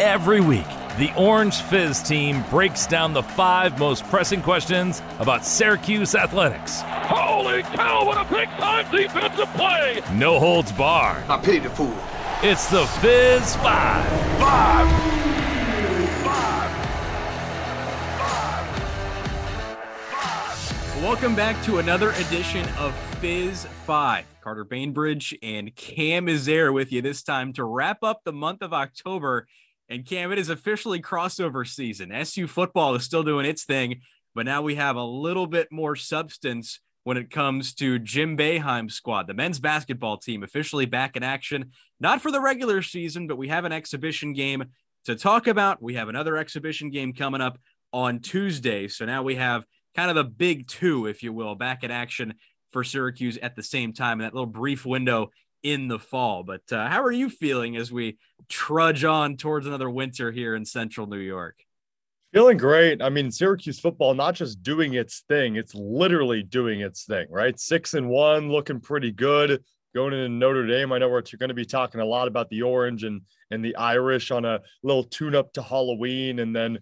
Every week, the Orange Fizz team breaks down the five most pressing questions about Syracuse athletics. Holy cow, what a big time defensive play! No holds barred. I pity the fool. It's the Fizz Five. Five! Welcome back to another edition of Fizz 5. Carter Bainbridge and Cam is there with you this time to wrap up the month of October. And Cam, it is officially crossover season. SU football is still doing its thing, but now we have a little bit more substance when it comes to Jim Boeheim's squad. The men's basketball team officially back in action, not for the regular season, but we have an exhibition game to talk about. We have another exhibition game coming up on Tuesday. So now we have kind of the big two, if you will, back in action for Syracuse at the same time in that little brief window in the fall. But uh, how are you feeling as we trudge on towards another winter here in central New York? Feeling great. I mean, Syracuse football not just doing its thing, it's literally doing its thing, right? Six and one, looking pretty good. Going into Notre Dame, I know we're going to be talking a lot about the orange and and the Irish on a little tune up to Halloween, and then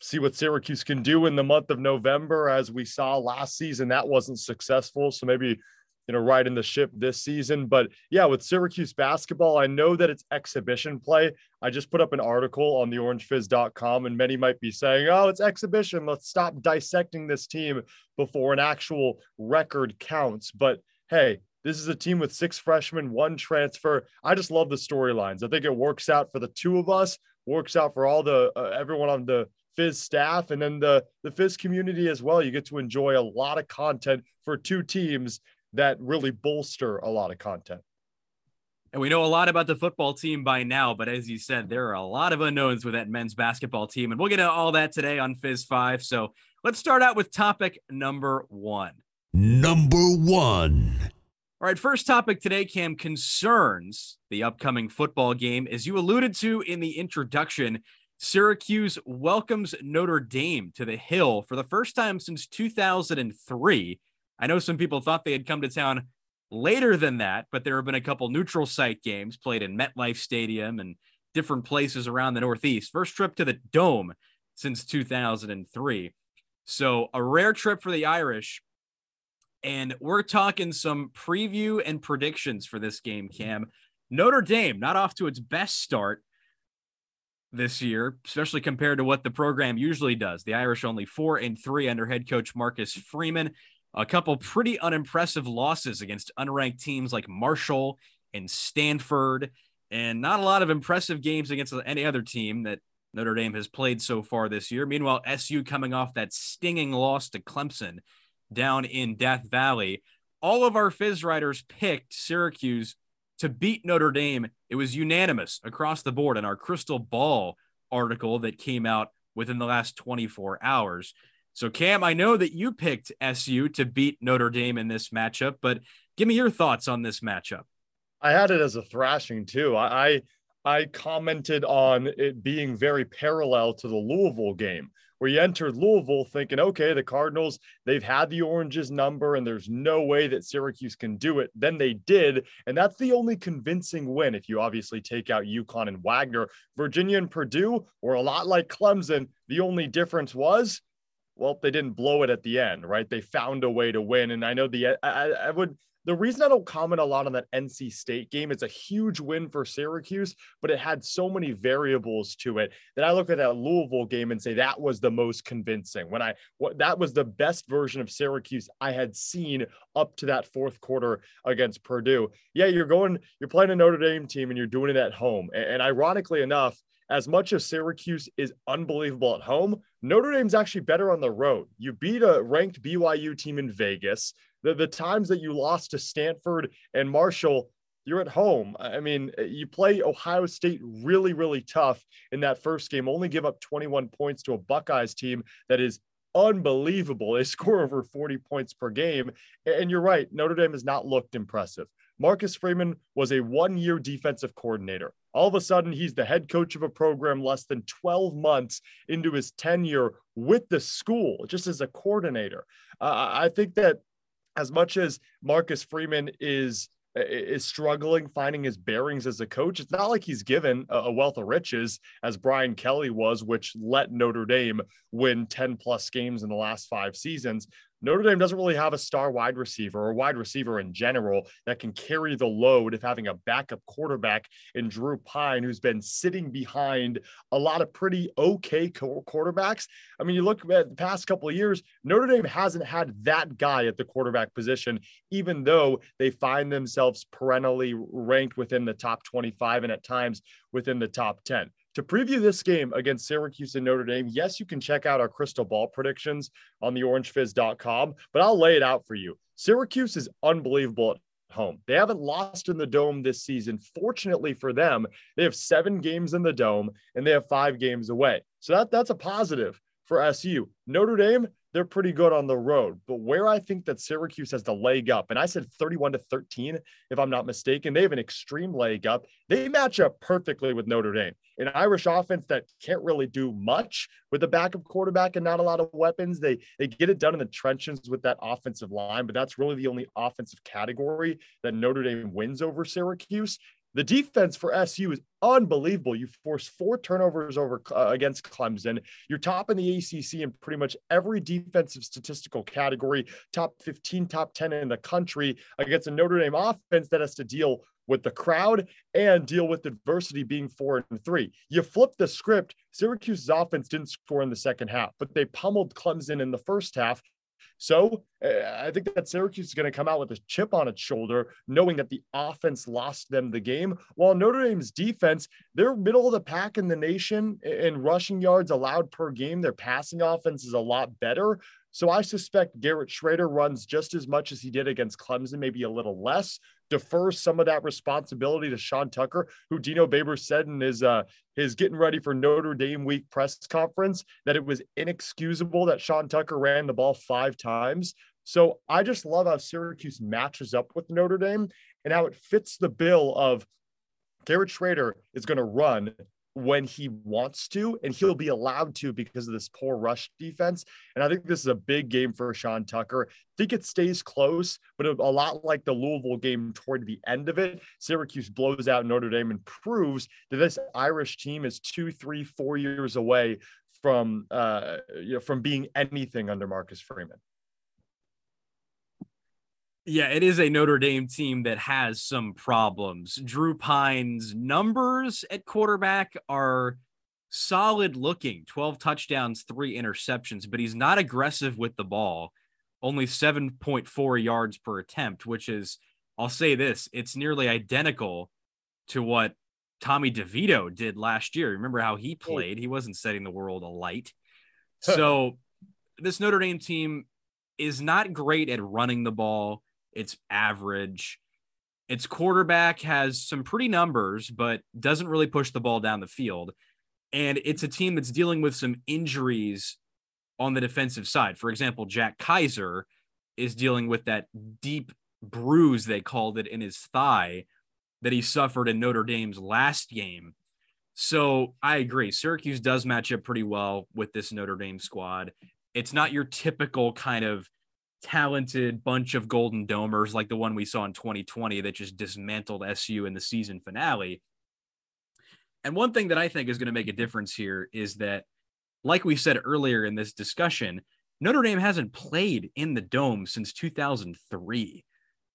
see what Syracuse can do in the month of November. As we saw last season, that wasn't successful. So maybe, you know, riding in the ship this season. But yeah, with Syracuse basketball, I know that it's exhibition play. I just put up an article on the orangefizz.com, and many might be saying, oh, it's exhibition. Let's stop dissecting this team before an actual record counts. But hey, this is a team with six freshmen, one transfer. I just love the storylines. I think it works out for the two of us, works out for all the uh, everyone on the Fizz staff and then the the Fizz community as well. You get to enjoy a lot of content for two teams that really bolster a lot of content. And we know a lot about the football team by now, but as you said, there are a lot of unknowns with that men's basketball team. And we'll get into all that today on Fizz 5. So let's start out with topic number one. Number one. All right, first topic today, Cam, concerns the upcoming football game. As you alluded to in the introduction, Syracuse welcomes Notre Dame to the Hill for the first time since 2003. I know some people thought they had come to town later than that, but there have been a couple neutral site games played in MetLife Stadium and different places around the Northeast. First trip to the Dome since 2003. So, a rare trip for the Irish. And we're talking some preview and predictions for this game, Cam. Notre Dame, not off to its best start this year, especially compared to what the program usually does. The Irish only four and three under head coach Marcus Freeman. A couple pretty unimpressive losses against unranked teams like Marshall and Stanford, and not a lot of impressive games against any other team that Notre Dame has played so far this year. Meanwhile, SU coming off that stinging loss to Clemson down in Death Valley. All of our Fizz writers picked Syracuse to beat Notre Dame. It was unanimous across the board in our crystal ball article that came out within the last 24 hours. So, Cam, I know that you picked SU to beat Notre Dame in this matchup, but give me your thoughts on this matchup. I had it as a thrashing too. I, I commented on it being very parallel to the Louisville game, where you entered Louisville thinking, okay, the Cardinals, they've had the Oranges number and there's no way that Syracuse can do it. Then they did. And that's the only convincing win. If you obviously take out UConn and Wagner, Virginia and Purdue were a lot like Clemson. The only difference was, well, they didn't blow it at the end, right? They found a way to win. And I know the, I, I would, the reason I don't comment a lot on that NC State game, it's a huge win for Syracuse, but it had so many variables to it that I look at that Louisville game and say that was the most convincing. When I what that was the best version of Syracuse I had seen up to that fourth quarter against Purdue. Yeah, you're going, you're playing a Notre Dame team and you're doing it at home. And, and ironically enough, as much as Syracuse is unbelievable at home, Notre Dame's actually better on the road. You beat a ranked BYU team in Vegas the, the times that you lost to Stanford and Marshall, you're at home. I mean, eh, you play Ohio State really, really tough in that first game, only give up 21 points to a Buckeyes team that is unbelievable. They score over 40 points per game. And you're right, Notre Dame has not looked impressive. Marcus Freeman was a one year defensive coordinator. All of a sudden, he's the head coach of a program less than 12 months into his tenure with the school, just as a coordinator. Uh, I think that as much as Marcus Freeman is is struggling finding his bearings as a coach. It's not like he's given a wealth of riches as Brian Kelly was, which let Notre Dame win 10 plus games in the last five seasons. Notre Dame doesn't really have a star wide receiver or wide receiver in general that can carry the load of having a backup quarterback in Drew Pyne, who's been sitting behind a lot of pretty okay quarterbacks. I mean, you look at the past couple of years, Notre Dame hasn't had that guy at the quarterback position, even though they find themselves perennially ranked within the top 25 and at times within the top 10 to preview this game against Syracuse and Notre Dame, yes, you can check out our crystal ball predictions on the orangefizz.com, but I'll lay it out for you. Syracuse is unbelievable at home. They haven't lost in the dome this season. Fortunately for them, they have seven games in the dome and they have five games away. So that, that's a positive for SU. Notre Dame, they're pretty good on the road. But where I think that Syracuse has the leg up, and I said 31 to 13, if I'm not mistaken, they have an extreme leg up. They match up perfectly with Notre Dame. An Irish offense that can't really do much with a backup quarterback and not a lot of weapons. They they get it done in the trenches with that offensive line, but that's really the only offensive category that Notre Dame wins over Syracuse. The defense for SU is unbelievable. You force four turnovers over uh, against Clemson. You're top in the ACC in pretty much every defensive statistical category, top 15, top 10 in the country against a Notre Dame offense that has to deal with the crowd and deal with adversity being four and three. You flip the script. Syracuse's offense didn't score in the second half, but they pummeled Clemson in the first half. So uh, I think that Syracuse is going to come out with a chip on its shoulder, knowing that the offense lost them the game. While Notre Dame's defense, they're middle of the pack in the nation in rushing yards allowed per game. Their passing offense is a lot better. So I suspect Garrett Shrader runs just as much as he did against Clemson, maybe a little less. Defers some of that responsibility to Sean Tucker, who Dino Babers said in his uh, his getting ready for Notre Dame week press conference that it was inexcusable that Sean Tucker ran the ball five times. So I just love how Syracuse matches up with Notre Dame and how it fits the bill of Garrett Shrader is going to run when he wants to, and he'll be allowed to because of this poor rush defense. And I think this is a big game for Sean Tucker. I think it stays close, but a lot like the Louisville game toward the end of it, Syracuse blows out Notre Dame and proves that this Irish team is two, three, four years away from uh, you know, from being anything under Marcus Freeman. Yeah, it is a Notre Dame team that has some problems. Drew Pyne's numbers at quarterback are solid looking 12 touchdowns, three interceptions, but he's not aggressive with the ball. Only 7.4 yards per attempt, which is, I'll say this, it's nearly identical to what Tommy DeVito did last year. Remember how he played? He wasn't setting the world alight. So, this Notre Dame team is not great at running the ball it's average. Its quarterback has some pretty numbers, but doesn't really push the ball down the field. And it's a team that's dealing with some injuries on the defensive side. For example, Jack Kiser is dealing with that deep bruise, they called it, in his thigh that he suffered in Notre Dame's last game. So I agree. Syracuse does match up pretty well with this Notre Dame squad. It's not your typical kind of talented bunch of golden domers like the one we saw in 2020 that just dismantled SU in the season finale. And one thing that I think is going to make a difference here is that, like we said earlier in this discussion, Notre Dame hasn't played in the dome since 2003.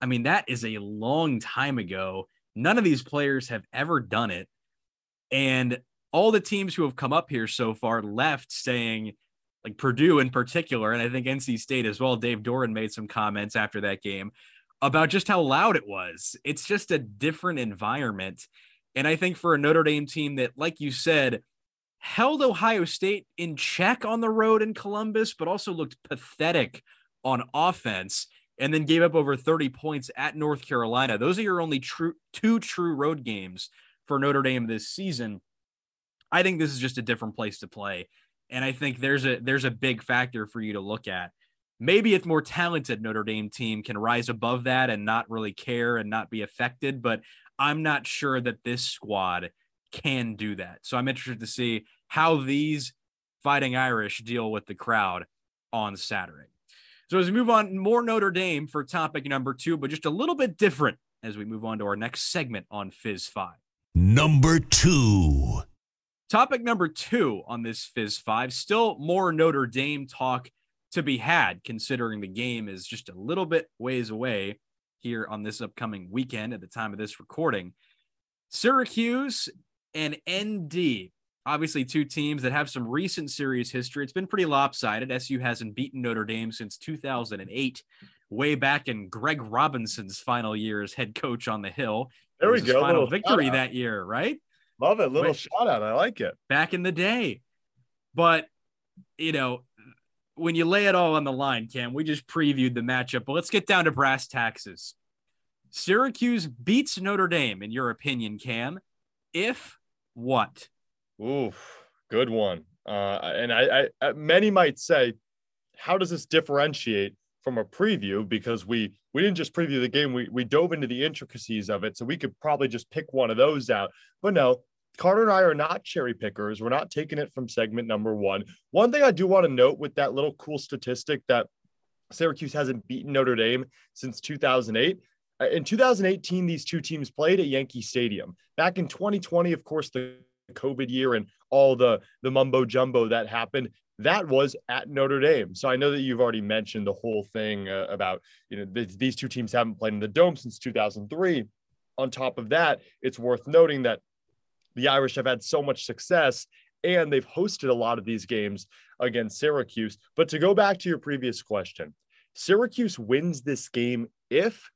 I mean, that is a long time ago. None of these players have ever done it. And all the teams who have come up here so far left saying, like Purdue in particular, and I think NC State as well. Dave Doeren made some comments after that game about just how loud it was. It's just a different environment. And I think for a Notre Dame team that, like you said, held Ohio State in check on the road in Columbus, but also looked pathetic on offense and then gave up over 30 points at North Carolina. Those are your only true two true road games for Notre Dame this season. I think this is just a different place to play. And I think there's a there's a big factor for you to look at. Maybe a more talented Notre Dame team can rise above that and not really care and not be affected, but I'm not sure that this squad can do that. So I'm interested to see how these fighting Irish deal with the crowd on Saturday. So as we move on, more Notre Dame for topic number two, but just a little bit different as we move on to our next segment on Fizz 5. Number two. Topic number two on this Fizz 5 still more Notre Dame talk to be had, considering the game is just a little bit ways away here on this upcoming weekend at the time of this recording. Syracuse and ND, obviously two teams that have some recent series history. It's been pretty lopsided. SU hasn't beaten Notre Dame since 2008, way back in Greg Robinson's final year as head coach on the Hill. There we It was his go. Final victory that year, right? Love it. Little shout out. I like it. back in the day. But, you know, when you lay it all on the line, Cam, we just previewed the matchup, but let's get down to brass taxes. Syracuse beats Notre Dame, in your opinion, Cam. If what? Oof, good one. Uh, and I, I, I, many might say, how does this differentiate from a preview? Because we we didn't just preview the game; we we dove into the intricacies of it, so we could probably just pick one of those out. But no, Carter and I are not cherry pickers. We're not taking it from segment number one. One thing I do want to note with that little cool statistic that Syracuse hasn't beaten Notre Dame since 2008. Uh, In 2018, these two teams played at Yankee Stadium. Back in 2020, of course, the COVID year and all the the mumbo jumbo that happened, that was at Notre Dame. So I know that you've already mentioned the whole thing uh, about you know th- these two teams haven't played in the dome since 2003. On top of that, it's worth noting that the Irish have had so much success and they've hosted a lot of these games against Syracuse. But to go back to your previous question, Syracuse wins this game if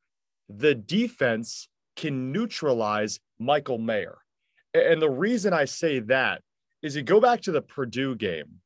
the defense can neutralize Michael Mayer. And the reason I say that is you go back to the Purdue game.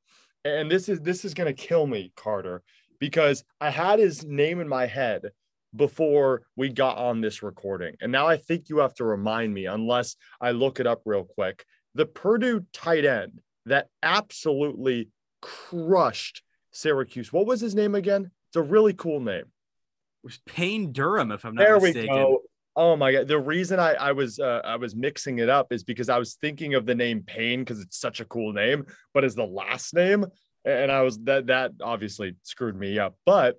And this is this is going to kill me, Carter, because I had his name in my head before we got on this recording. And now I think you have to remind me unless I look it up real quick. The Purdue tight end that absolutely crushed Syracuse. What was his name again? It's a really cool name. It was Payne Durham, if I'm not There mistaken. we go. Oh my god! The reason I I was uh, I was mixing it up is because I was thinking of the name Payne because it's such a cool name, but as the last name, and I was that that obviously screwed me up. But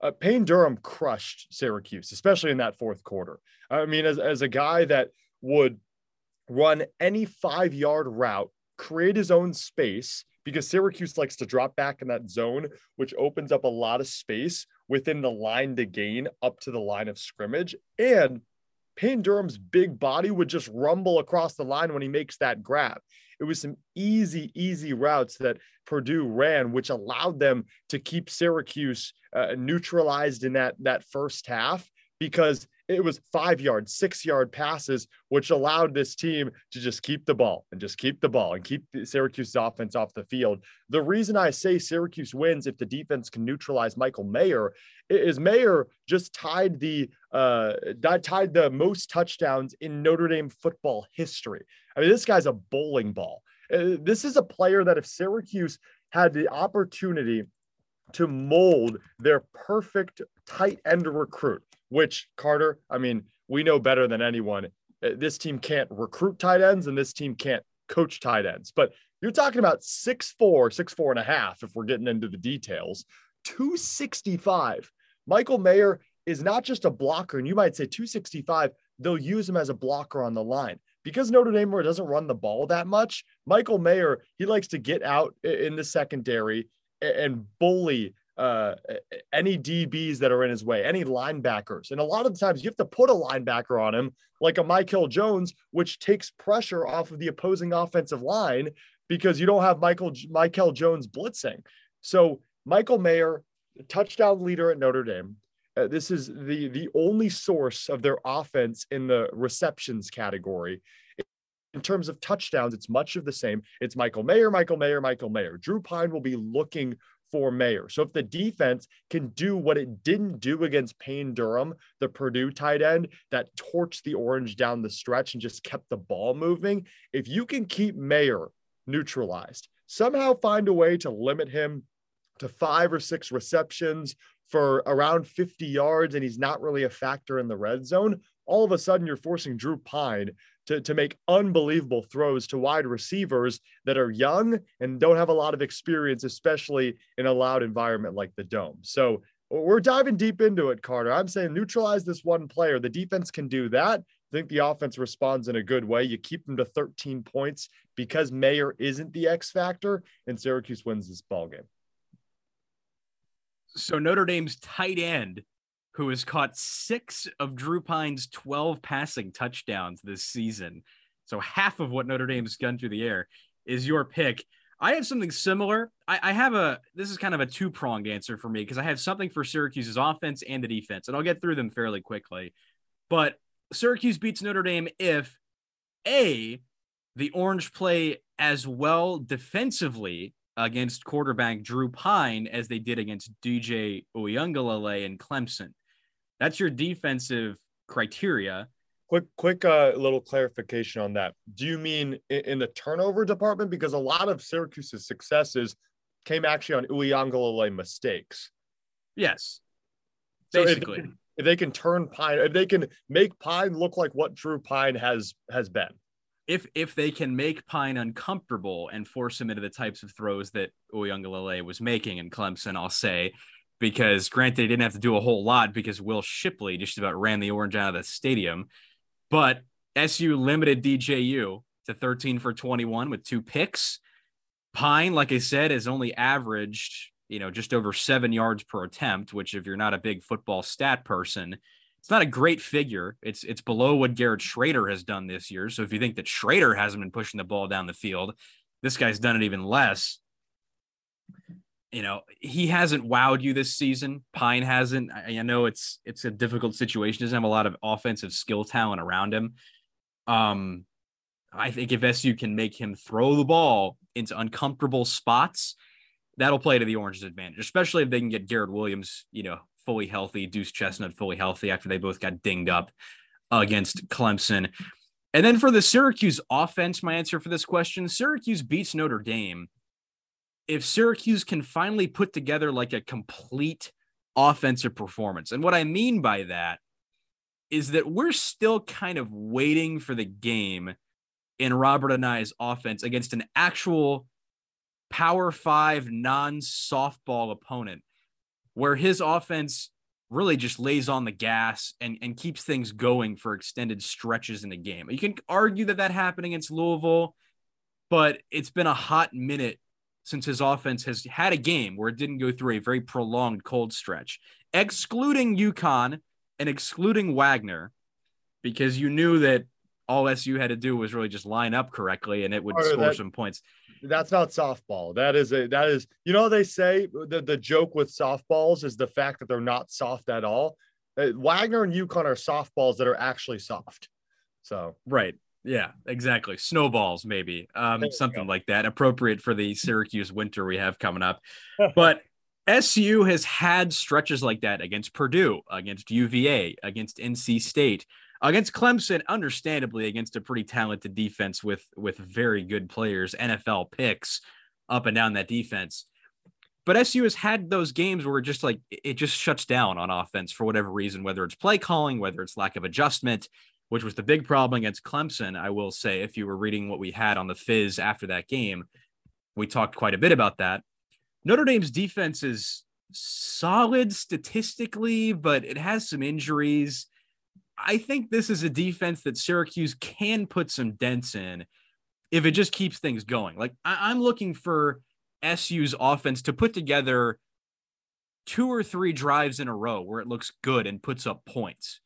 uh, Payne Durham crushed Syracuse, especially in that fourth quarter. I mean, as as a guy that would run any five yard route, create his own space because Syracuse likes to drop back in that zone, which opens up a lot of space within the line to gain up to the line of scrimmage. And Payne Durham's big body would just rumble across the line when he makes that grab. It was some easy, easy routes that Purdue ran, which allowed them to keep Syracuse uh, neutralized in that that first half because it was five yard, six yard passes, which allowed this team to just keep the ball and just keep the ball and keep Syracuse's offense off the field. The reason I say Syracuse wins if the defense can neutralize Michael Mayer is Mayer just tied the uh tied the most touchdowns in Notre Dame football history. I mean, this guy's a bowling ball. Uh, this is a player that if Syracuse had the opportunity to mold their perfect tight end recruit, which Carter, I mean, we know better than anyone. uh, This team can't recruit tight ends and this team can't coach tight ends. But you're talking about six four, six four and a half, if we're getting into the details, 265. Michael Mayer is not just a blocker, and you might say 265, they'll use him as a blocker on the line. Because Notre Dame doesn't run the ball that much, Michael Mayer, he likes to get out in the secondary and bully uh, any DBs that are in his way, any linebackers. And a lot of the times you have to put a linebacker on him, like a Mikel Jones, which takes pressure off of the opposing offensive line because you don't have Michael Mikel Jones blitzing. So Michael Mayer, touchdown leader at Notre Dame. Uh, this is the the only source of their offense in the receptions category. In terms of touchdowns, it's much of the same. It's Michael Mayer, Michael Mayer, Michael Mayer. Drew Pyne will be looking for Mayer. So if the defense can do what it didn't do against Payne Durham, the Purdue tight end that torched the orange down the stretch and just kept the ball moving, if you can keep Mayer neutralized, somehow find a way to limit him to five or six receptions for around 50 yards and he's not really a factor in the red zone, all of a sudden you're forcing Drew Pyne to, to make unbelievable throws to wide receivers that are young and don't have a lot of experience, especially in a loud environment like the Dome. So We're diving deep into it, Carter. I'm saying neutralize this one player. The defense can do that. I think the offense responds in a good way. You keep them to 13 points because Mayer isn't the X factor, and Syracuse wins this ball game. So Notre Dame's tight end, who has caught six of Drew Pyne's 12 passing touchdowns this season, so half of what Notre Dame's gone through the air, is your pick. I have something similar. I, I have a this is kind of a two pronged answer for me because I have something for Syracuse's offense and the defense, and I'll get through them fairly quickly. But Syracuse beats Notre Dame if a the Orange play as well defensively against quarterback Drew Pyne as they did against DJ Uiagalelei and Clemson. That's your defensive criteria. Quick, quick, uh, little clarification on that. Do you mean in, in the turnover department? Because a lot of Syracuse's successes came actually on Uiagalelei mistakes. Yes, So if basically. if they can turn Pyne, if they can make Pyne look like what Drew Pyne has has been. if if they can make Pyne uncomfortable and force him into the types of throws that Uiagalelei was making in Clemson, I'll say, because granted, he didn't have to do a whole lot because Will Shipley just about ran the orange out of the stadium, but SU limited DJU to 13 for 21 with two picks. Pyne, like I said, has only averaged, you know, just over seven yards per attempt, which if you're not a big football stat person, it's not a great figure. It's it's below what Garrett Shrader has done this year. So if you think that Shrader hasn't been pushing the ball down the field, this guy's done it even less. You know, he hasn't wowed you this season. Pyne hasn't. I, I know it's it's a difficult situation. He Doesn't have a lot of offensive skill talent around him. Um, I think if SU can make him throw the ball into uncomfortable spots, that'll play to the Orange's advantage, especially if they can get Garrett Williams, you know, fully healthy, Duce Chestnut fully healthy after they both got dinged up against Clemson. And then for the Syracuse offense, my answer for this question Syracuse beats Notre Dame. If Syracuse can finally put together like a complete offensive performance. And what I mean by that is that we're still kind of waiting for the game in Robert Anae's offense against an actual power five non softball opponent where his offense really just lays on the gas and, and keeps things going for extended stretches in the game. You can argue that that happened against Louisville, but it's been a hot minute since his offense has had a game where it didn't go through a very prolonged cold stretch, excluding UConn and excluding Wagner, because you knew that all SU had to do was really just line up correctly and it would Or score that- some points. That's not softball. That is a that is you know they say the the joke with softballs is the fact that they're not soft at all. Uh, Wagner and UConn are softballs that are actually soft. So Right. Yeah, exactly. Snowballs, maybe. Um, something like that. Appropriate for the Syracuse winter we have coming up. But SU has had stretches like that against Purdue, against UVA, against NC State, against Clemson, understandably against a pretty talented defense with with very good players, NFL picks up and down that defense. But SU has had those games where it just like it just shuts down on offense for whatever reason, whether it's play calling, whether it's lack of adjustment, which was the big problem against Clemson. I will say, if you were reading what we had on the Fizz after that game, we talked quite a bit about that. Notre Dame's defense is solid statistically, but it has some injuries. I think this is a defense that Syracuse can put some dents in if it just keeps things going. Like I- I'm looking for SU's offense to put together two or three drives in a row where it looks good and puts up points.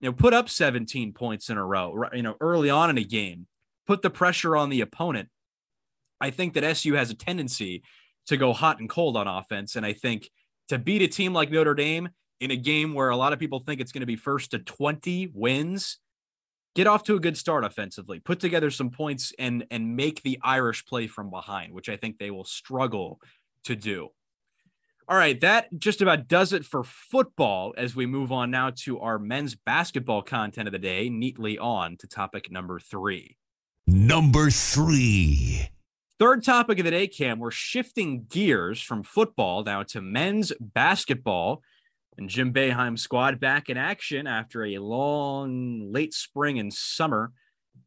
You know, put up 17 points in a row, you know, early on in a game, put the pressure on the opponent. I think that SU has a tendency to go hot and cold on offense. And I think to beat a team like Notre Dame in a game where a lot of people think it's going to be first to 20 wins, get off to a good start offensively, put together some points and and make the Irish play from behind, which I think they will struggle to do. All right, that just about does it for football as we move on now to our men's basketball content of the day, neatly on to topic number 3. Number three. Third topic of the day, Cam, we're shifting gears from football now to men's basketball. And Jim Boeheim squad back in action after a long late spring and summer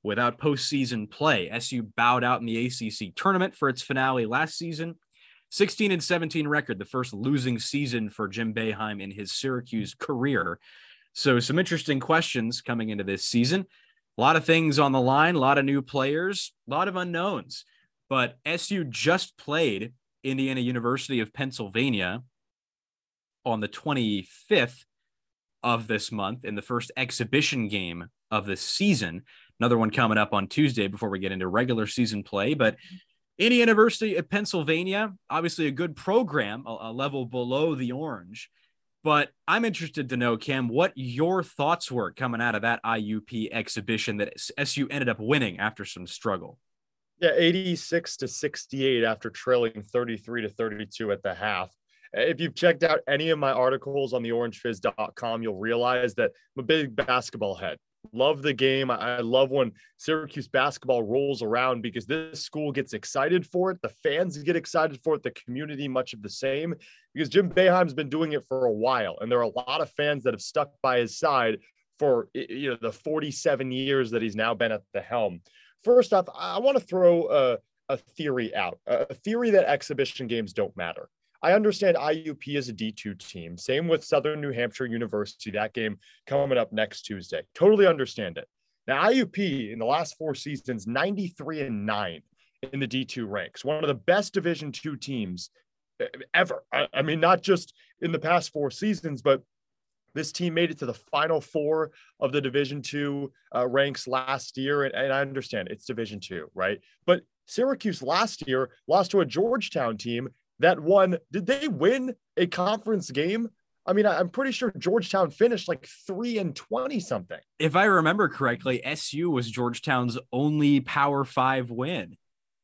without postseason play. SU bowed out in the ACC tournament for its finale last season. 16 and 17 record, the first losing season for Jim Boeheim in his Syracuse career. So, some interesting questions coming into this season. A lot of things on the line, a lot of new players, a lot of unknowns. But SU just played Indiana University of Pennsylvania on the 25th of this month in the first exhibition game of the season. Another one coming up on Tuesday before we get into regular season play. But Indiana University of Pennsylvania, obviously a good program, a, a level below the Orange. But I'm interested to know, Cam, what your thoughts were coming out of that IUP exhibition that SU ended up winning after some struggle. Yeah, 86 to 68 after trailing 33 to 32 at the half. Uh, if you've checked out any of my articles on the orangefizz.com, you'll realize that I'm a big basketball head. Love the game. I love when Syracuse basketball rolls around because this school gets excited for it. The fans get excited for it. The community, much of the same, because Jim Boeheim's been doing it for a while. And there are a lot of fans that have stuck by his side for you know the 47 years that he's now been at the helm. First off, I want to throw a, a theory out, a theory that exhibition games don't matter. I understand IUP is a D2 team. Same with Southern New Hampshire University, that game coming up next Tuesday. Totally understand it. Now, IUP in the last four seasons, 93 and 9 in the D2 ranks, one of the best Division two teams ever. I, mean, not just in the past four seasons, but this team made it to the final four of the division two uh, ranks last year and, and, i understand it's division two right but syracuse last year lost to a georgetown team that won. Did they win a conference game? I mean, I'm pretty sure Georgetown finished like three and 20 something. If I remember correctly, SU was Georgetown's only Power Five win.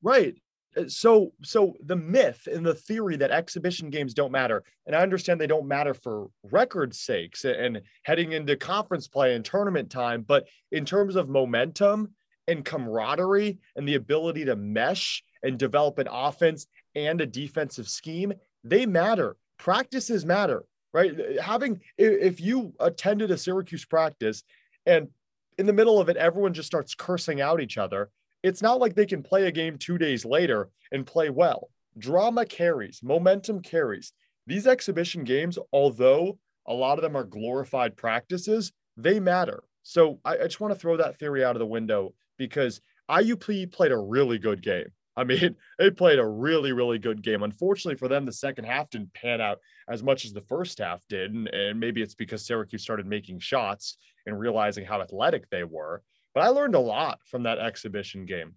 Right. Uh, so, so the myth and the theory that exhibition games don't matter, and I understand they don't matter for record sakes and heading into conference play and tournament time, but in terms of momentum and camaraderie and the ability to mesh and develop an offense and a defensive scheme, they matter. Practices matter, right? Having, if you attended a Syracuse practice and in the middle of it, everyone just starts cursing out each other, it's not like they can play a game two days later and play well. Drama carries, momentum carries. These exhibition games, although a lot of them are glorified practices, they matter. So I, I just want to throw that theory out of the window because IUP played a really good game. I mean, they played a really, really good game. Unfortunately for them, the second half didn't pan out as much as the first half did. And, and maybe it's because Syracuse started making shots and realizing how athletic they were. But I learned a lot from that exhibition game.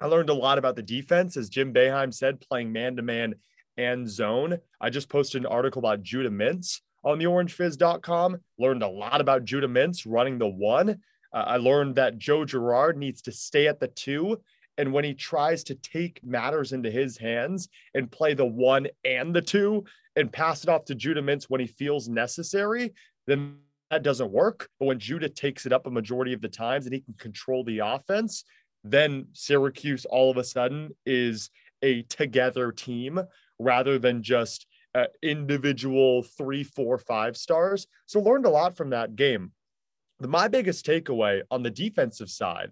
I learned a lot about the defense, as Jim Boeheim said, playing man to man and zone. I just posted an article about Judah Mintz on the orangefizz.com. Learned a lot about Judah Mintz running the one. Uh, I learned that Joe Girard needs to stay at the two and when he tries to take matters into his hands and play the one and the two and pass it off to Judah Mintz when he feels necessary, then that doesn't work. But when Judah takes it up a majority of the times and he can control the offense, then Syracuse all of a sudden is a together team rather than just uh, individual three, four, five stars. So learned a lot from that game. My biggest takeaway on the defensive side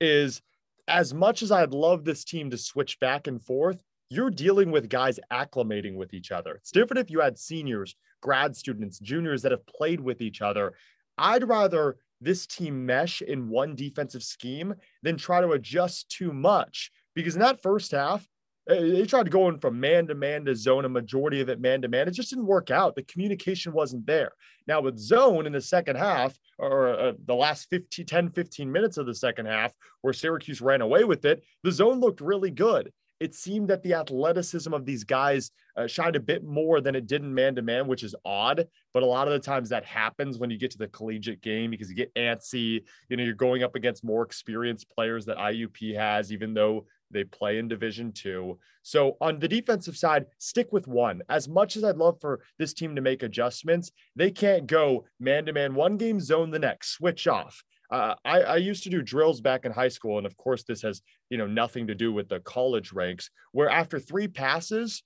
is as much as I'd love this team to switch back and forth, you're dealing with guys acclimating with each other. It's different if you had seniors, grad students, juniors that have played with each other. I'd rather this team mesh in one defensive scheme than try to adjust too much because in that first half, they tried going from man to man to zone, a majority of it man to man. It just didn't work out. The communication wasn't there. Now, with zone in the second half, or uh, the last 15, 10, 15 minutes of the second half, where Syracuse ran away with it, the zone looked really good. It seemed that the athleticism of these guys uh, shined a bit more than it did in man to man, which is odd. But a lot of the times that happens when you get to the collegiate game because you get antsy. You know, you're going up against more experienced players that IUP has, even though they play in Division Two. So on the defensive side, stick with one. As much as I'd love for this team to make adjustments, they can't go man to man one game, zone the next, switch off. Uh, I, I, used to do drills back in high school, and of course, this has you know nothing to do with the college ranks. Where after three passes,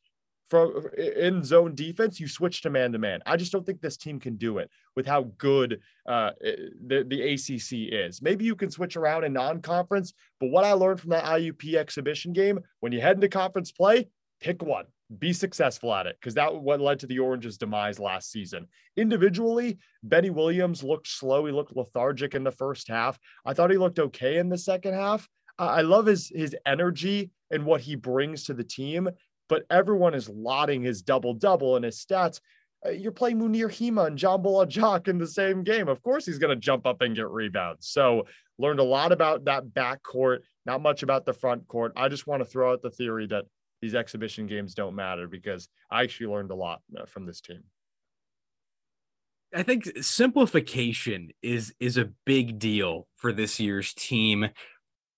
from in zone defense, you switch to man to man. I just don't think this team can do it with how good uh, the, the ACC is. Maybe you can switch around in non conference, but what I learned from that IUP exhibition game, when you head into conference play, pick one, be successful at it, because that what led to the Orange's demise last season. Individually, Benny Williams looked slow. He looked lethargic in the first half. I thought he looked okay in the second half. I love his his energy and what he brings to the team, but everyone is lauding his double double and his stats. Uh, you're playing Mounir Hima and John Bol-Ajak in the same game. Of course, he's going to jump up and get rebounds. So, learned a lot about that back court, not much about the front court. I just want to throw out the theory that these exhibition games don't matter because I actually learned a lot uh, from this team. I think simplification is is a big deal for this year's team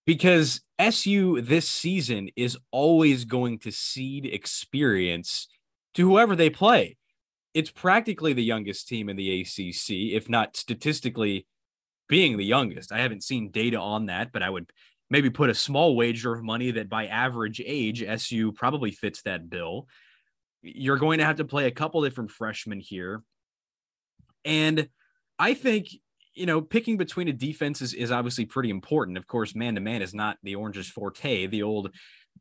because SU this season is always going to cede experience to whoever they play. It's practically the youngest team in the ACC, if not statistically being the youngest. I haven't seen data on that, but I would maybe put a small wager of money that by average age, SU probably fits that bill. You're going to have to play a couple different freshmen here. And I think, you know, picking between a defense is, is obviously pretty important. Of course, man to man is not the Orange's forte. The old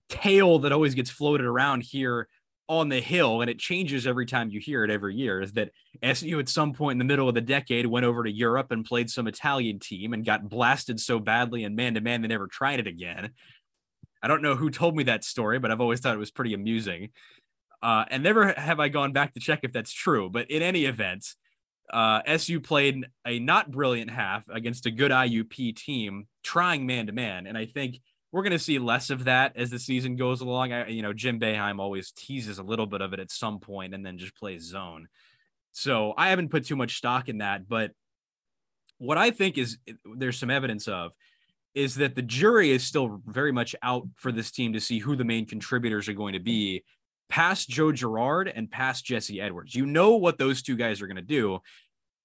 tale that always gets floated around here on the hill, and it changes every time you hear it every year, is that SU at some point in the middle of the decade went over to Europe and played some Italian team and got blasted so badly in man to man they never tried it again. I don't know who told me that story, but I've always thought it was pretty amusing. Uh, and never have I gone back to check if that's true. But in any event, uh, SU played a not brilliant half against a good IUP team, trying man to man. And I think we're going to see less of that as the season goes along. I, you know, Jim Boeheim always teases a little bit of it at some point and then just plays zone. So I haven't put too much stock in that. But what I think is there's some evidence of is that the jury is still very much out for this team to see who the main contributors are going to be past Joe Girard and past Jesse Edwards. You know what those two guys are going to do.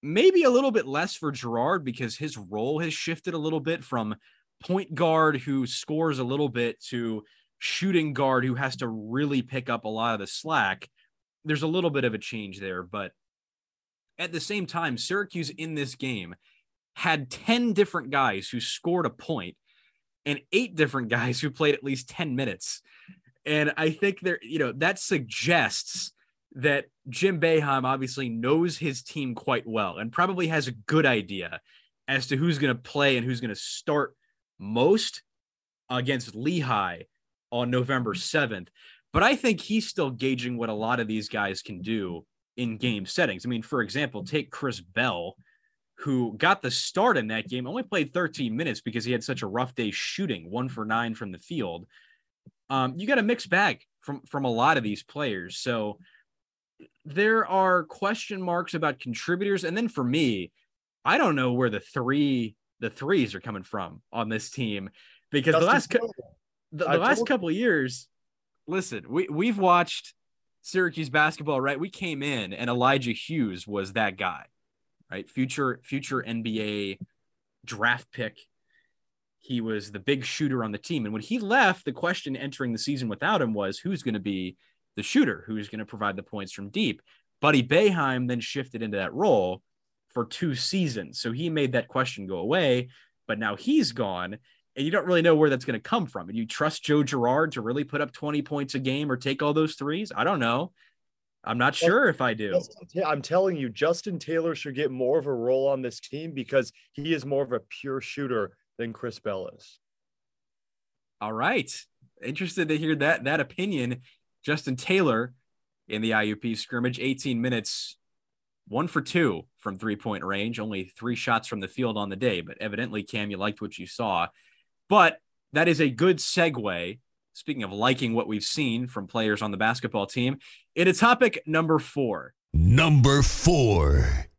Maybe a little bit less for Girard because his role has shifted a little bit from point guard who scores a little bit to shooting guard who has to really pick up a lot of the slack. There's a little bit of a change there, but at the same time, Syracuse in this game had 10 different guys who scored a point and eight different guys who played at least 10 minutes. And I think there, you know, that suggests that Jim Boeheim obviously knows his team quite well and probably has a good idea as to who's going to play and who's going to start most against Lehigh on November 7th. But I think he's still gauging what a lot of these guys can do in game settings. I mean, for example, take Chris Bell, who got the start in that game, only played 13 minutes because he had such a rough day shooting, one for nine from the field. Um, you got a mixed bag from from a lot of these players. So there are question marks about contributors. And then for me, I don't know where the three the threes are coming from on this team because That's the last co- the, the last couple of years, listen, we we've watched Syracuse basketball, right? We came in and Elijah Hughes was that guy, right? Future future NBA draft pick. He was the big shooter on the team. And when he left, the question entering the season without him was who's going to be the shooter, who's going to provide the points from deep. Buddy Boeheim then shifted into that role for two seasons. So he made that question go away, but now he's gone and you don't really know where that's going to come from. And you trust Joe Girard to really put up 20 points a game or take all those threes? I don't know. I'm not sure if I do. I'm telling you, Justin Taylor should get more of a role on this team because he is more of a pure shooter than Chris Bell is. All right. Interested to hear that that opinion. Justin Taylor in the IUP scrimmage, 18 minutes, one for two from three point range, only three shots from the field on the day. But evidently, Cam, you liked what you saw. But that is a good segue. Speaking of liking what we've seen from players on the basketball team, into topic number four. Number four.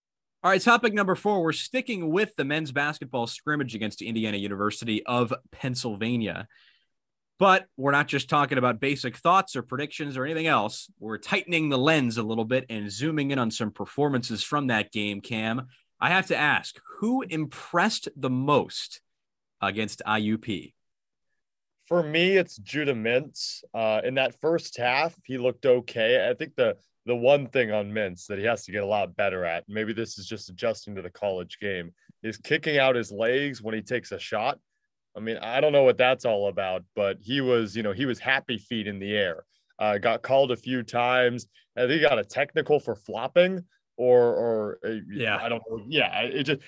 All right, topic number four. We're sticking with the men's basketball scrimmage against Indiana University of Pennsylvania. But we're not just talking about basic thoughts or predictions or anything else. We're tightening the lens a little bit and zooming in on some performances from that game, Cam. I have to ask who impressed the most against IUP? For me, it's Judah Mintz. Uh, in that first half, he looked okay. I think the the one thing on Mintz that he has to get a lot better at, maybe this is just adjusting to the college game, is kicking out his legs when he takes a shot. I mean, I don't know what that's all about, but he was, you know, he was happy feet in the air. Uh, got called a few times. I think he got a technical for flopping or or uh, yeah, I don't know. Yeah, it just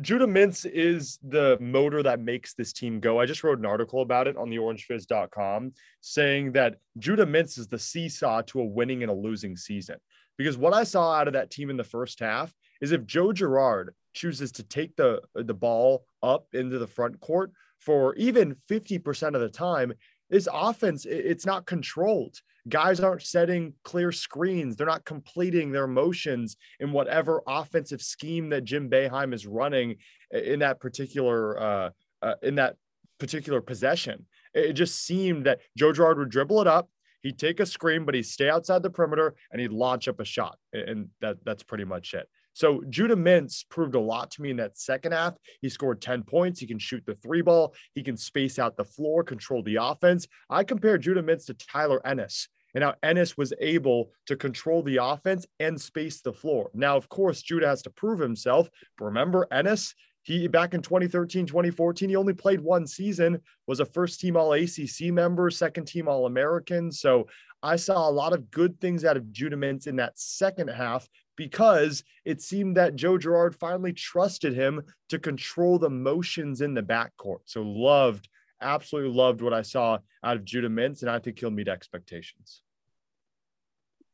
Judah Mintz is the motor that makes this team go. I just wrote an article about it on the orangefizz.com saying that Judah Mintz is the seesaw to a winning and a losing season. Because what I saw out of that team in the first half is if Joe Girard chooses to take the, the ball up into the front court for even 50% of the time, this offense, it's not controlled. Guys aren't setting clear screens. They're not completing their motions in whatever offensive scheme that Jim Boeheim is running in that particular uh, uh, in that particular possession. It just seemed that Joe Girard would dribble it up, he'd take a screen, but he'd stay outside the perimeter and he'd launch up a shot, and that that's pretty much it. So Judah Mintz proved a lot to me in that second half. He scored 10 points. He can shoot the three ball. He can space out the floor, control the offense. I compare Judah Mintz to Tyler Ennis and how Ennis was able to control the offense and space the floor. Now, of course, Judah has to prove himself. Remember, Ennis, he back in 2013, 2014, he only played one season, was a first team All ACC member, second team All American. So I saw a lot of good things out of Judah Mintz in that second half because it seemed that Joe Girard finally trusted him to control the motions in the backcourt. So loved, absolutely loved what I saw out of Judah Mintz, and I think he'll meet expectations.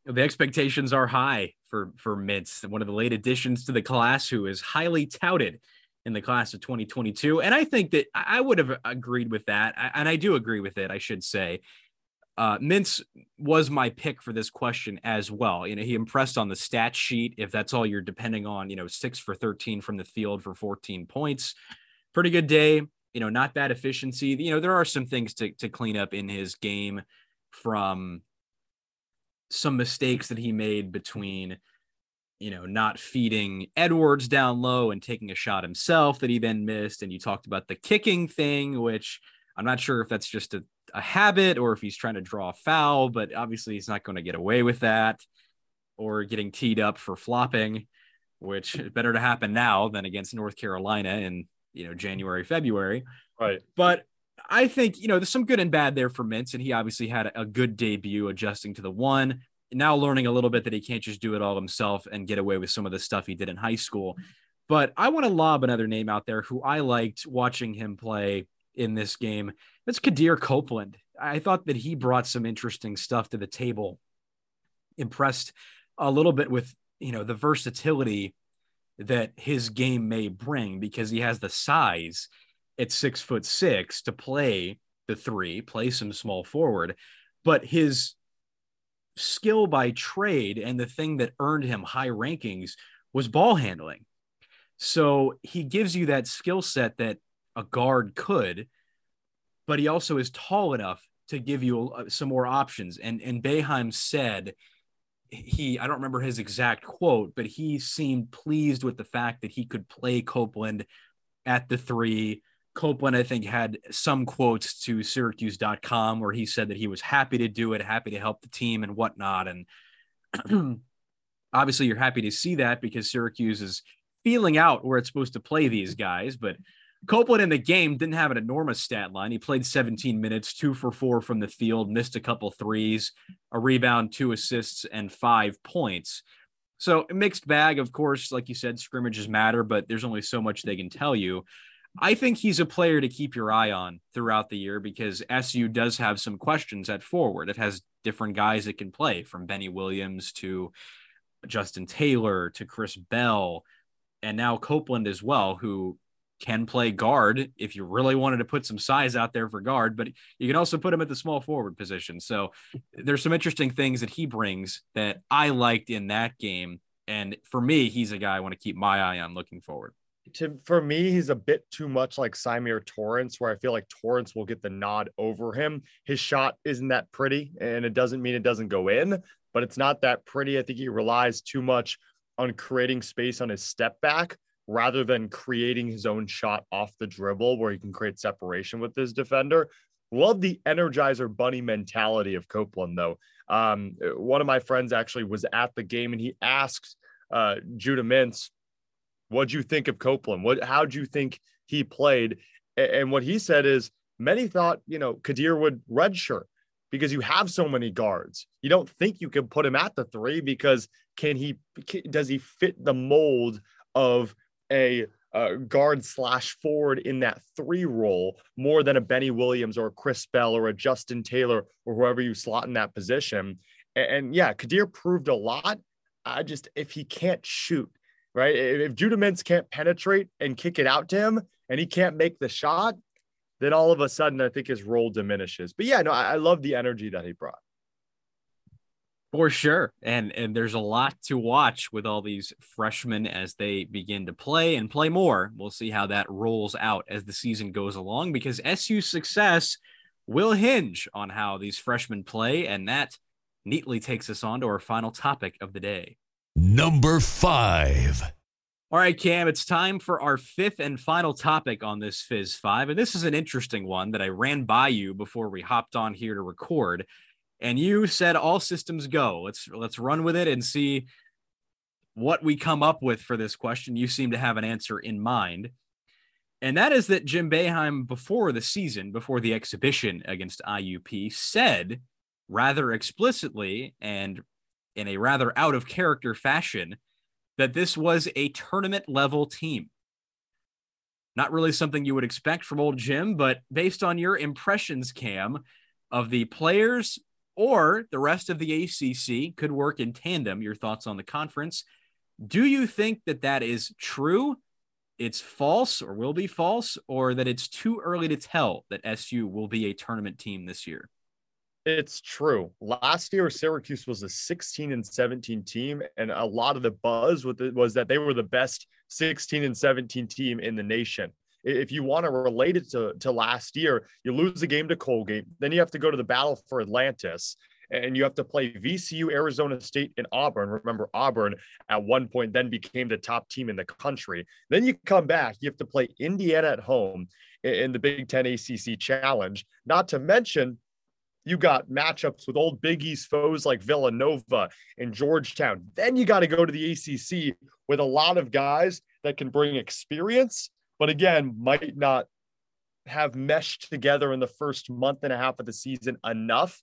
The expectations are high for for Mintz, one of the late additions to the class, who is highly touted in the class of 2022. And I think that I would have agreed with that, and I do agree with it. I should say uh, Mintz was my pick for this question as well. You know, he impressed on the stat sheet. If that's all you're depending on, you know, six for 13 from the field for 14 points, pretty good day. You know, not bad efficiency. You know, there are some things to to clean up in his game from some mistakes that he made between you know, not feeding Edwards down low and taking a shot himself that he then missed. And you talked about the kicking thing, which I'm not sure if that's just a a habit or if he's trying to draw a foul, but obviously he's not going to get away with that or getting teed up for flopping, which is better to happen now than against North Carolina in, you know, January, February. Right. But I think, you know, there's some good and bad there for Mintz, and he obviously had a good debut adjusting to the one. Now learning a little bit that he can't just do it all himself and get away with some of the stuff he did in high school. Mm-hmm. But I want to lob another name out there who I liked watching him play in this game. That's Quadir Copeland. I thought that he brought some interesting stuff to the table. Impressed a little bit with, you know, the versatility that his game may bring because he has the size at six foot six to play the three, play some small forward. But his skill by trade and the thing that earned him high rankings was ball handling. So he gives you that skill set that a guard could, but he also is tall enough to give you uh, some more options. And and Boeheim said he I don't remember his exact quote, but he seemed pleased with the fact that he could play Copeland at the three. Copeland, I think, had some quotes to Syracuse.com where he said that he was happy to do it, happy to help the team and whatnot. And obviously, you're happy to see that because Syracuse is feeling out where it's supposed to play these guys. But Copeland in the game didn't have an enormous stat line. He played 17 minutes, two for four from the field, missed a couple threes, a rebound, two assists, and five points. So mixed bag, of course, like you said, scrimmages matter, but there's only so much they can tell you. I think he's a player to keep your eye on throughout the year because SU does have some questions at forward. It has different guys that can play from Benny Williams to Justin Taylor to Chris Bell and now Copeland as well, who can play guard if you really wanted to put some size out there for guard, but you can also put him at the small forward position. So there's some interesting things that he brings that I liked in that game. And for me, he's a guy I want to keep my eye on looking forward. To, for me, he's a bit too much like Symir Torrence, where I feel like Torrance will get the nod over him. His shot isn't that pretty, and it doesn't mean it doesn't go in, but it's not that pretty. I think he relies too much on creating space on his step back rather than creating his own shot off the dribble where he can create separation with his defender. Love the energizer bunny mentality of Copeland, though. Um, one of my friends actually was at the game and he asked uh, Judah Mintz, "What'd you think of Copeland? What? How'd you think he played?" And what he said is, many thought, you know, Quadir would redshirt. because you have so many guards. You don't think you can put him at the three because can he does he fit the mold of a uh, guard slash forward in that three role more than a Benny Williams or a Chris Bell or a Justin Taylor or whoever you slot in that position. And, and yeah, Quadir proved a lot. I just if he can't shoot, right? If Judah Mintz can't penetrate and kick it out to him and he can't make the shot, then all of a sudden I think his role diminishes. But yeah, no, I, I love the energy that he brought. For sure. And and there's a lot to watch with all these freshmen as they begin to play and play more. We'll see how that rolls out as the season goes along because SU's success will hinge on how these freshmen play and that neatly takes us on to our final topic of the day. Number 5. All right, Cam, it's time for our fifth and final topic on this Fizz 5. And this is an interesting one that I ran by you before we hopped on here to record and you said all systems go. Let's let's run with it and see what we come up with for this question. You seem to have an answer in mind. And that is that Jim Boeheim, before the season, before the exhibition against IUP, said rather explicitly and in a rather out of character fashion that this was a tournament level team. Not really something you would expect from old Jim, but based on your impressions, Cam, of the players or the rest of the ACC could work in tandem. Your thoughts on the conference. Do you think that that is true? It's false or will be false, or that it's too early to tell that SU will be a tournament team this year? It's true. Last year, Syracuse was a 16 and 17 team, and a lot of the buzz with it was that they were the best 16 and 17 team in the nation if you want to relate it to, to last year, you lose the game to Colgate, then you have to go to the battle for Atlantis and you have to play VCU, Arizona State, and Auburn. Remember, Auburn at one point then became the top team in the country. Then you come back, you have to play Indiana at home in the Big Ten ACC Challenge. Not to mention, you got matchups with old Big East foes like Villanova and Georgetown. Then you got to go to the ACC with a lot of guys that can bring experience but again, might not have meshed together in the first month and a half of the season enough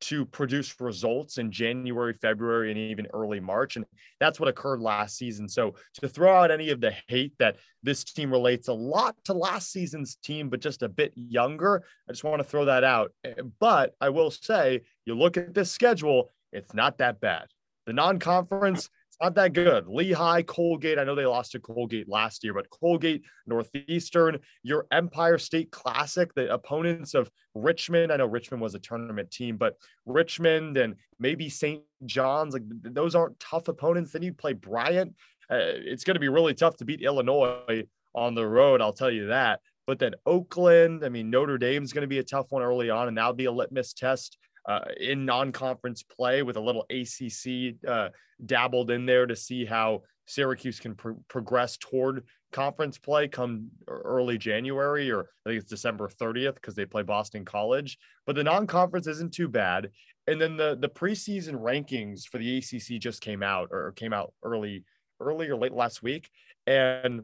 to produce results in January, February, and even early March. And that's what occurred last season. So to throw out any of the hate that this team relates a lot to last season's team, but just a bit younger, I just want to throw that out. Eh, but I will say, you look at this schedule, it's not that bad. The non conference, not that good. Lehigh, Colgate. I know they lost to Colgate last year, but Colgate, Northeastern, your Empire State Classic, the opponents of Richmond. I know Richmond was a tournament team, but Richmond and maybe St. John's, like those aren't tough opponents. Then you play Bryant. Uh, it's going to be really tough to beat Illinois on the road. I'll tell you that. But then Oakland, I mean, Notre Dame's going to be a tough one early on, and that'll be a litmus test uh, in non-conference play with a little ACC uh, dabbled in there to see how Syracuse can pro- progress toward conference play come early January or I think it's December 30th because they play Boston College. But the non-conference isn't too bad. And then the the preseason rankings for the ACC just came out or came out early early or late last week and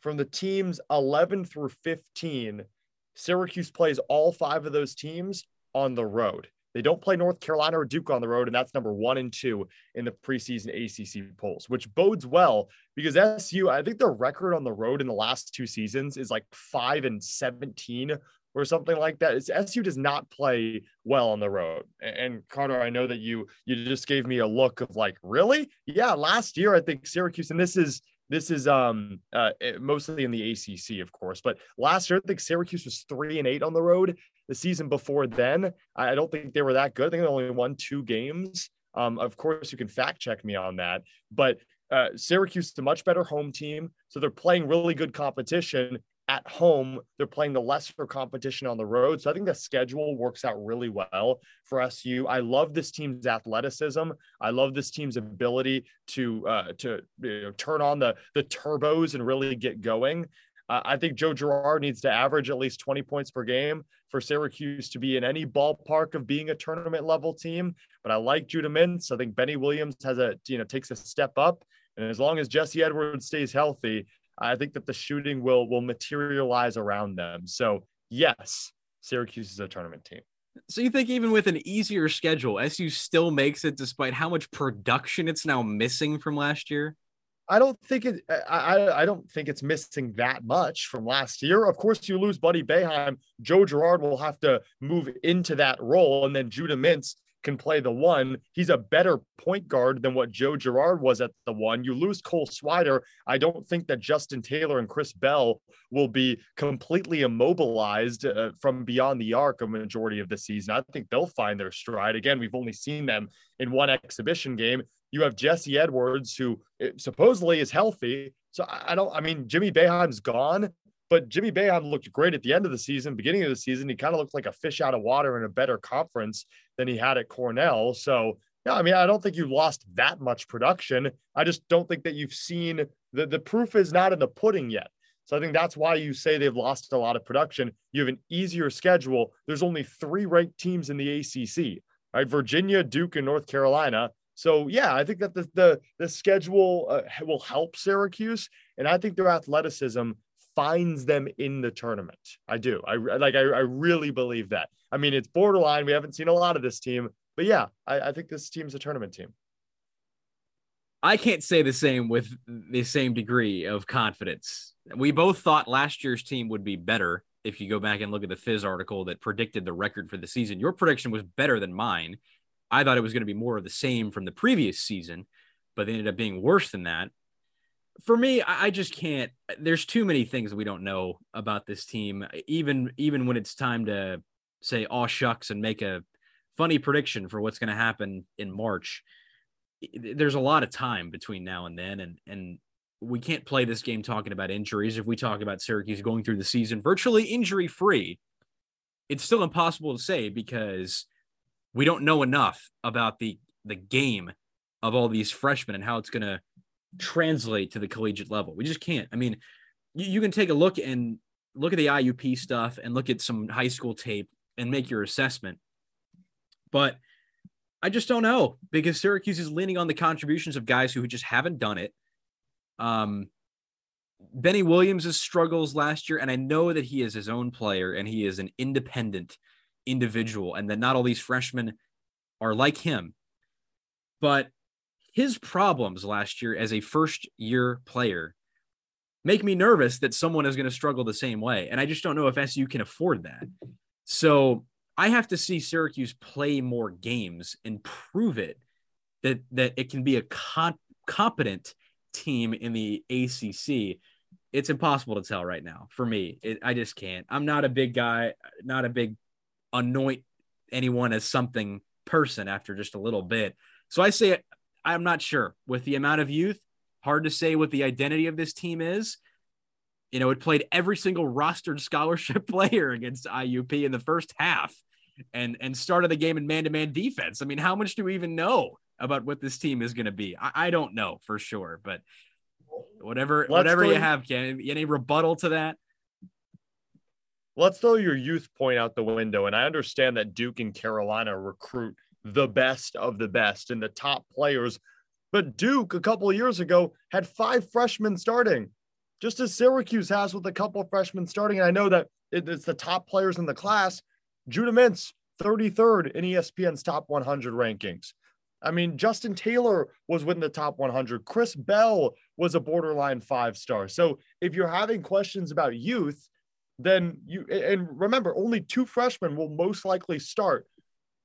from the teams 11 through 15 Syracuse plays all five of those teams on the road. They don't play North Carolina or Duke on the road, and that's number one and two in the preseason ACC polls, which bodes well because SU, I think their record on the road in the last two seasons is like five and 17 or something like that. It's, SU does not play well on the road. And Carter, I know that you you just gave me a look of like, really? Yeah, last year I think Syracuse, and this is this is um uh, mostly in the ACC, of course, but last year I think Syracuse was three and eight on the road. The season before then, I don't think they were that good. I think they only won two games. Um, of course, you can fact check me on that, but uh, Syracuse is a much better home team, so they're playing really good competition at home. They're playing the lesser competition on the road, so I think the schedule works out really well for SU. I love this team's athleticism. I love this team's ability to uh, to you know, turn on the the turbos and really get going. Uh, I think Joe Girard needs to average at least 20 points per game for Syracuse to be in any ballpark of being a tournament level team. But I like Judah Mintz. I think Benny Williams has a, you know, takes a step up. And as long as Jesse Edwards stays healthy, I think that the shooting will will materialize around them. So yes, Syracuse is a tournament team. So you think even with an easier schedule, SU still makes it despite how much production it's now missing from last year? I don't think it. I I don't think it's missing that much from last year. Of course, you lose Buddy Boeheim. Joe Girard will have to move into that role, and then Judah Mintz can play the one. He's a better point guard than what Joe Girard was at the one. You lose Cole Swider. I don't think that Justin Taylor and Chris Bell will be completely immobilized uh, from beyond the arc a majority of the season. I think they'll find their stride. Again, we've only seen them in one exhibition game. You have Jesse Edwards, who uh, supposedly is healthy. So I don't, I mean, Jimmy Boeheim's gone. But Jimmy Boeheim looked great at the end of the season. Beginning of the season, he kind of looked like a fish out of water in a better conference than he had at Cornell. So, yeah, I mean, I don't think you lost that much production. I just don't think that you've seen the, the proof is not in the pudding yet. So I think that's why you say they've lost a lot of production. You have an easier schedule. There's only three ranked teams in the ACC, right? Virginia, Duke, and North Carolina. So yeah, I think that the the, the schedule uh, will help Syracuse, and I think their athleticism finds them in the tournament. I do. I like. I, I really believe that. I mean, it's borderline. We haven't seen a lot of this team, but yeah, I, I think this team's a tournament team. I can't say the same with the same degree of confidence. We both thought last year's team would be better. If you go back and look at the Fizz article that predicted the record for the season, your prediction was better than mine. I thought it was going to be more of the same from the previous season, but they ended up being worse than that for me, I just can't. There's too many things that we don't know about this team. Even even when it's time to say "all shucks" and make a funny prediction for what's going to happen in March, there's a lot of time between now and then, and and we can't play this game talking about injuries. If we talk about Syracuse going through the season virtually injury free, it's still impossible to say because we don't know enough about the the game of all these freshmen and how it's going to translate to the collegiate level. We just can't. I mean, you, you can take a look and look at the IUP stuff and look at some high school tape and make your assessment. But I just don't know because Syracuse is leaning on the contributions of guys who just haven't done it. Um, Benny Williams' struggles last year, and I know that he is his own player and he is an independent individual, and that not all these freshmen are like him. But his problems last year as a first year player make me nervous that someone is going to struggle the same way. And I just don't know if SU can afford that. So I have to see Syracuse play more games and prove it that that it can be a co- competent team in the ACC. It's impossible to tell right now for me. It, I just can't. I'm not a big guy, not a big anoint anyone as something person after just a little bit. So I say I'm not sure with the amount of youth. Hard to say what the identity of this team is. You know, it played every single rostered scholarship player against IUP in the first half and and started the game in man-to-man defense. I mean, how much do we even know about what this team is going to be? I, I, don't know for sure, but whatever Let's whatever you have, Ken, any rebuttal to that? Let's throw your youth point out the window. And I understand that Duke and Carolina recruit the best of the best and the top players. But Duke, a couple of years ago, had five freshmen starting, just as Syracuse has with a couple freshmen starting. And I know that it's the top players in the class. Judah Mintz, 33rd in ESPN's top 100 rankings. I mean, Justin Taylor was within the top 100. Chris Bell was a borderline five star. So if you're having questions about youth, then you and remember only two freshmen will most likely start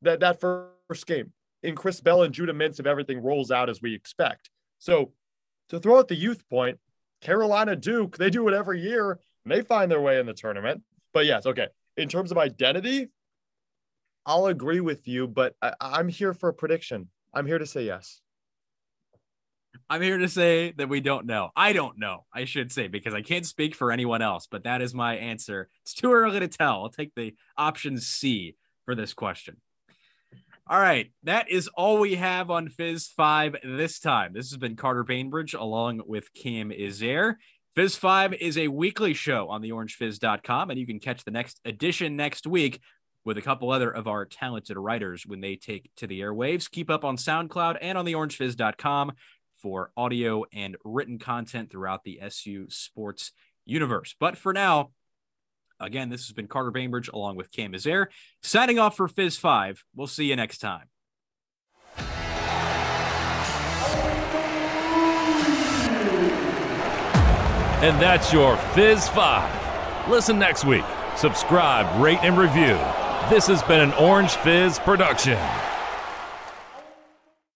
that that first game in Chris Bell and Judah Mintz if everything rolls out as we expect. So to throw out the youth point, Carolina Duke, they do it every year and they find their way in the tournament. But yes, okay. In terms of identity, I'll agree with you, but I, I'm here for a prediction. I'm here to say yes. I'm here to say that we don't know. I don't know, I should say, because I can't speak for anyone else, but that is my answer. It's too early to tell. I'll take the option C for this question. All right, that is all we have on Fizz 5 this time. This has been Carter Bainbridge along with Cam Izair. Fizz 5 is a weekly show on theorangefizz.com, and you can catch the next edition next week with a couple other of our talented writers when they take to the airwaves. Keep up on SoundCloud and on theorangefizz.com for audio and written content throughout the SU sports universe. But for now, Again, this has been Carter Bainbridge along with Cam Azair, signing off for Fizz 5. We'll see you next time. And that's your Fizz 5. Listen next week. Subscribe, rate, and review. This has been an Orange Fizz production.